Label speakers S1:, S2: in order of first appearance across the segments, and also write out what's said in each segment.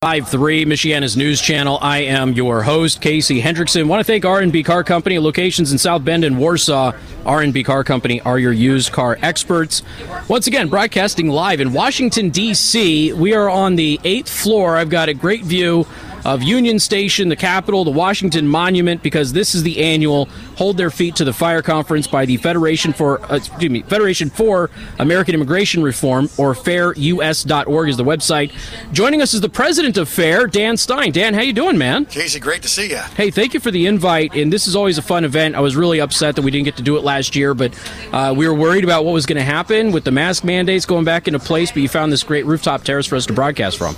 S1: 5-3, Michiana's news channel. I am your host, Casey Hendrickson. want to thank R&B Car Company, locations in South Bend and Warsaw. R&B Car Company are your used car experts. Once again, broadcasting live in Washington, D.C. We are on the eighth floor. I've got a great view of Union Station, the Capitol, the Washington Monument, because this is the annual Hold Their Feet to the Fire conference by the Federation for uh, excuse me Federation for American Immigration Reform, or FAIRUS.org is the website. Joining us is the president of FAIR, Dan Stein. Dan, how you doing, man?
S2: Casey, great to see you.
S1: Hey, thank you for the invite. And this is always a fun event. I was really upset that we didn't get to do it last year, but uh, we were worried about what was going to happen with the mask mandates going back into place. But you found this great rooftop terrace for us to broadcast from.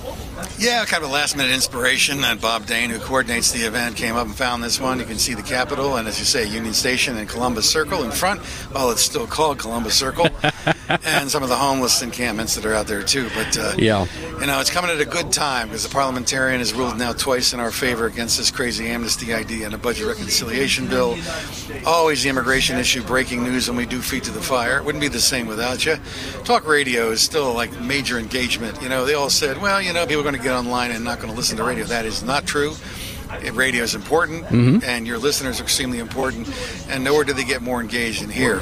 S2: Yeah, kind of a last minute inspiration. And Bob Dane, who coordinates the event, came up and found this one. You can see the Capitol and, as you say, Union Station and Columbus Circle in front. Well, it's still called Columbus Circle. and some of the homeless encampments that are out there, too. But, uh, yeah. you know, it's coming at a good time because the parliamentarian has ruled now twice in our favor against this crazy amnesty idea and a budget reconciliation bill. Always the immigration issue breaking news when we do Feet to the Fire. It wouldn't be the same without you. Talk radio is still like major engagement. You know, they all said, well, you know, people are going to get get online and not going to listen to radio. That is not true. Radio is important, mm-hmm. and your listeners are extremely important, and nowhere do they get more engaged than here.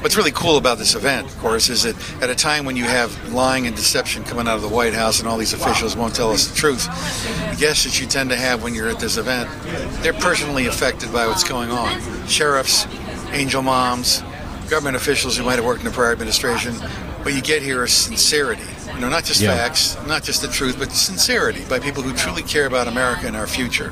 S2: What's really cool about this event, of course, is that at a time when you have lying and deception coming out of the White House and all these officials won't tell us the truth, the guests that you tend to have when you're at this event, they're personally affected by what's going on. Sheriffs, angel moms, government officials who might have worked in the prior administration. What you get here is sincerity you know, not just yeah. facts, not just the truth, but sincerity by people who truly care about America and our future.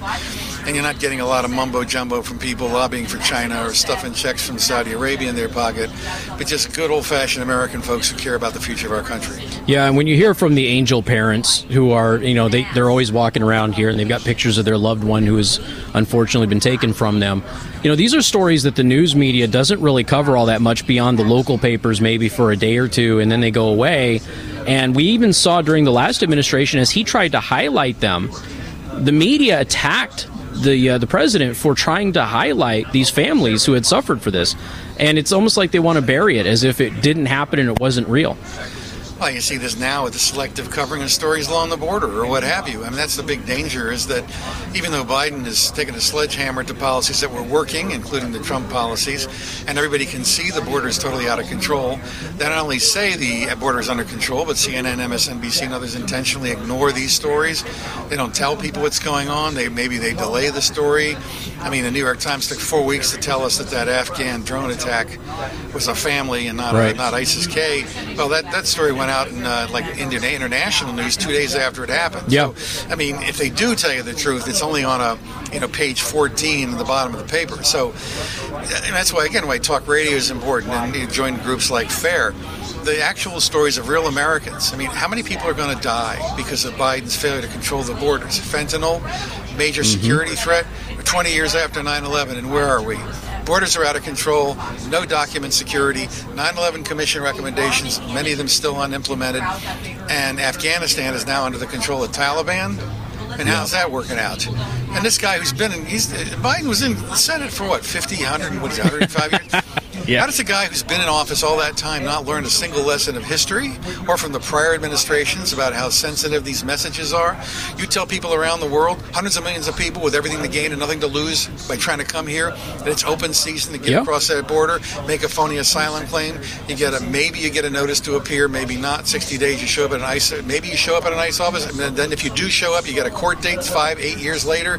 S2: And you're not getting a lot of mumbo jumbo from people lobbying for China or stuffing checks from Saudi Arabia in their pocket, but just good old fashioned American folks who care about the future of our country.
S1: Yeah, and when you hear from the angel parents who are, you know, they, they're always walking around here and they've got pictures of their loved one who has unfortunately been taken from them, you know, these are stories that the news media doesn't really cover all that much beyond the local papers, maybe for a day or two, and then they go away. And we even saw during the last administration, as he tried to highlight them, the media attacked the uh, the president for trying to highlight these families who had suffered for this, and it's almost like they want to bury it as if it didn't happen and it wasn't real.
S2: Well, you see this now with the selective covering of stories along the border or what have you. I mean, that's the big danger is that even though Biden has taken a sledgehammer to policies that were working, including the Trump policies, and everybody can see the border is totally out of control, they not only say the border is under control, but CNN, MSNBC, and others intentionally ignore these stories. They don't tell people what's going on. They maybe they delay the story. I mean, the New York Times took four weeks to tell us that that Afghan drone attack was a family and not right. not ISIS-K. Well, that that story went out in uh, like Indian international news two days after it happened.
S1: Yeah.
S2: So, I mean, if they do tell you the truth, it's only on a you know page 14 at the bottom of the paper. So that's why again why talk radio is important and you join groups like FAIR the actual stories of real Americans. I mean, how many people are going to die because of Biden's failure to control the borders? Fentanyl, major mm-hmm. security threat. 20 years after 9 11, and where are we? Borders are out of control, no document security, 9 11 Commission recommendations, many of them still unimplemented, and Afghanistan is now under the control of Taliban. And how's that working out? And this guy who's been in, he's, Biden was in the Senate for what, 50, 100, what is it, 105 years? Yeah. How does a guy who's been in office all that time not learn a single lesson of history or from the prior administrations about how sensitive these messages are? You tell people around the world, hundreds of millions of people with everything to gain and nothing to lose by trying to come here, that it's open season to get yep. across that border, make a phony asylum claim. You get a maybe you get a notice to appear, maybe not. 60 days you show up at an ICE, maybe you show up at an ICE office, and then if you do show up, you get a court date five, eight years later.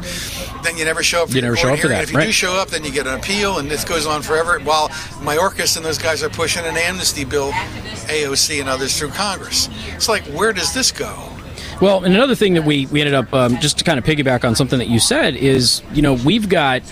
S2: Then you never show up.
S1: you never show up for that. And
S2: if you
S1: right.
S2: do show up, then you get an appeal, and this goes on forever. While Mayorkas and those guys are pushing an amnesty bill, AOC and others through Congress. It's like, where does this go?
S1: Well, and another thing that we, we ended up, um, just to kind of piggyback on something that you said, is, you know, we've got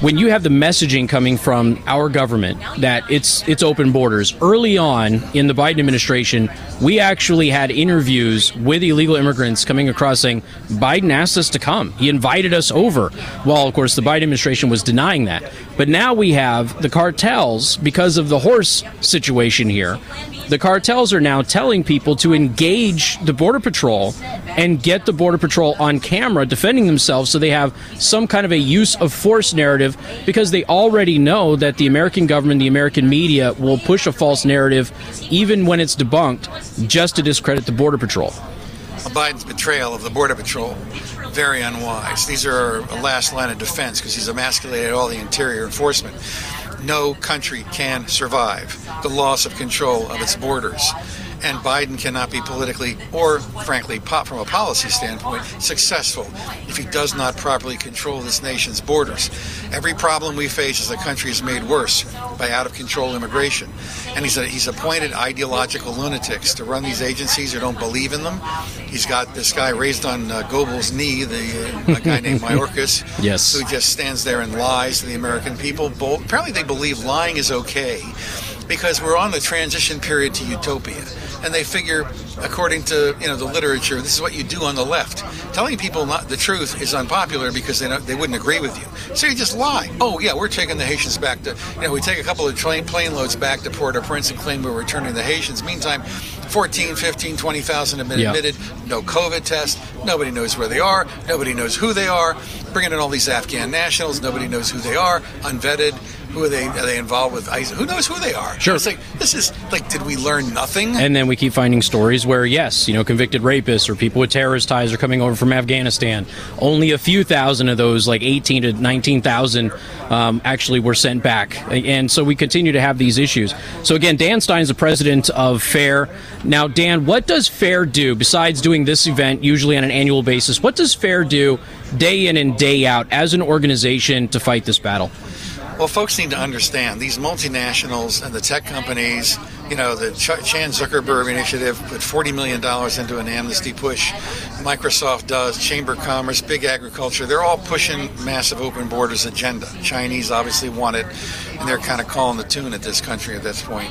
S1: when you have the messaging coming from our government that it's it's open borders early on in the Biden administration we actually had interviews with illegal immigrants coming across saying Biden asked us to come. He invited us over. Well of course the Biden administration was denying that. But now we have the cartels because of the horse situation here the cartels are now telling people to engage the Border Patrol and get the Border Patrol on camera defending themselves so they have some kind of a use of force narrative because they already know that the American government, the American media will push a false narrative even when it's debunked just to discredit the Border Patrol.
S2: Biden's betrayal of the Border Patrol. Very unwise. These are a last line of defense because he's emasculated all the interior enforcement. No country can survive the loss of control of its borders and Biden cannot be politically or, frankly, from a policy standpoint, successful if he does not properly control this nation's borders. Every problem we face as a country is made worse by out of control immigration. And he's, a, he's appointed ideological lunatics to run these agencies who don't believe in them. He's got this guy raised on uh, Goebbels' knee, the uh, guy named Mayorkas,
S1: yes.
S2: who just stands there and lies to the American people. Apparently, they believe lying is okay because we're on the transition period to utopia and they figure, according to you know the literature, this is what you do on the left. Telling people not the truth is unpopular because they they wouldn't agree with you. So you just lie. Oh yeah, we're taking the Haitians back to you know we take a couple of train plane loads back to Port-au-Prince and claim we're returning the Haitians. Meantime, 14, 15, 20,000 have been yeah. admitted. No COVID test. Nobody knows where they are. Nobody knows who they are. Bringing in all these Afghan nationals. Nobody knows who they are. Unvetted. Who are they? Are they involved with ISIS? Who knows who they are?
S1: Sure.
S2: It's like this is like, did we learn nothing?
S1: And then we keep finding stories where, yes, you know, convicted rapists or people with terrorist ties are coming over from Afghanistan. Only a few thousand of those, like 18 to 19,000, um, actually were sent back. And so we continue to have these issues. So again, Dan Stein is the president of FAIR. Now, Dan, what does FAIR do besides doing this event usually on an annual basis? What does FAIR do day in and day out as an organization to fight this battle?
S2: Well, folks need to understand these multinationals and the tech companies, you know, the Ch- Chan Zuckerberg initiative put $40 million into an amnesty push. Microsoft does, Chamber of Commerce, Big Agriculture. They're all pushing massive open borders agenda. Chinese obviously want it, and they're kind of calling the tune at this country at this point.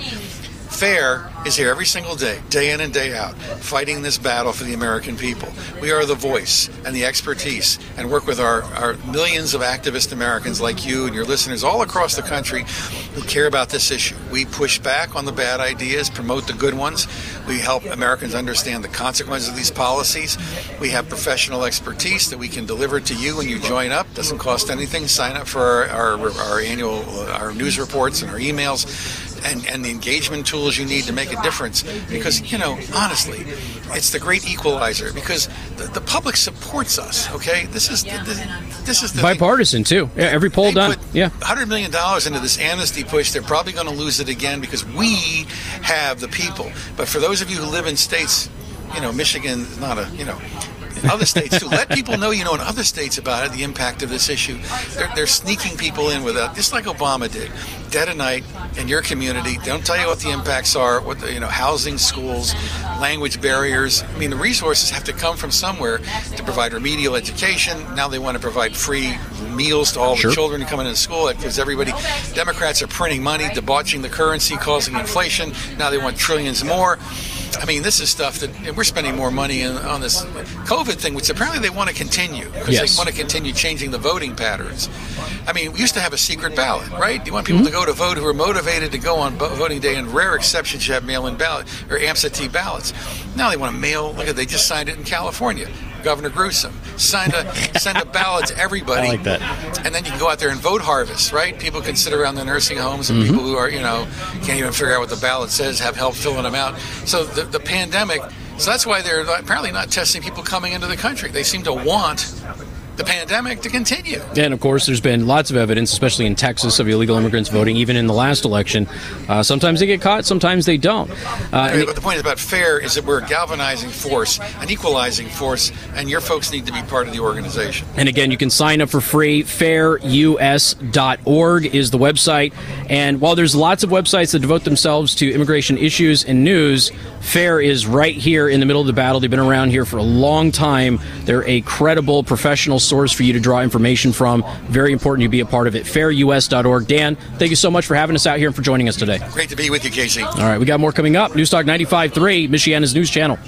S2: FAIR is here every single day, day in and day out, fighting this battle for the American people. We are the voice and the expertise and work with our, our millions of activist Americans like you and your listeners all across the country who care about this issue. We push back on the bad ideas, promote the good ones. We help Americans understand the consequences of these policies. We have professional expertise that we can deliver to you when you join up. Doesn't cost anything. Sign up for our, our, our annual our news reports and our emails and, and the engagement tools you need to make a difference. Because, you know, honestly, it's the great equalizer because the, the public supports us, okay? This is the, this is the
S1: bipartisan, thing. too. Yeah, every poll
S2: they
S1: done. Yeah.
S2: $100 million into this amnesty push. They're probably going to lose it again because we have the people. But for those of you who live in states, you know, Michigan is not a, you know, other states too. Let people know you know in other states about it, the impact of this issue. They're, they're sneaking people in without, just like Obama did, dead of night in your community. Don't tell you what the impacts are, what the, you know, housing, schools, language barriers. I mean, the resources have to come from somewhere to provide remedial education. Now they want to provide free meals to all sure. the children coming into school because everybody. Democrats are printing money, debauching the currency, causing inflation. Now they want trillions more. I mean, this is stuff that we're spending more money in, on this COVID thing, which apparently they want to continue because yes. they want to continue changing the voting patterns. I mean, we used to have a secret ballot, right? You want people mm-hmm. to go to vote who are motivated to go on voting day. In rare exceptions, you have mail-in ballot or absentee ballots. Now they want to mail. Look at they just signed it in California. Governor Newsom. Send a send a ballot to everybody.
S1: I like that.
S2: And then you can go out there and vote harvest, right? People can sit around the nursing homes and mm-hmm. people who are, you know, can't even figure out what the ballot says, have help filling them out. So the, the pandemic, so that's why they're apparently not testing people coming into the country. They seem to want the pandemic to continue.
S1: And of course, there's been lots of evidence, especially in Texas, of illegal immigrants voting, even in the last election. Uh, sometimes they get caught, sometimes they don't.
S2: Uh, but the point about fair is that we're a galvanizing force, an equalizing force, and your folks need to be part of the organization.
S1: And again, you can sign up for free. Fairus.org is the website. And while there's lots of websites that devote themselves to immigration issues and news, FAIR is right here in the middle of the battle. They've been around here for a long time. They're a credible professional source for you to draw information from. Very important you be a part of it. Fairus.org. Dan, thank you so much for having us out here and for joining us today.
S2: Great to be with you, Casey.
S1: All right, we got more coming up. Newstalk 95.3, Michiana's news channel.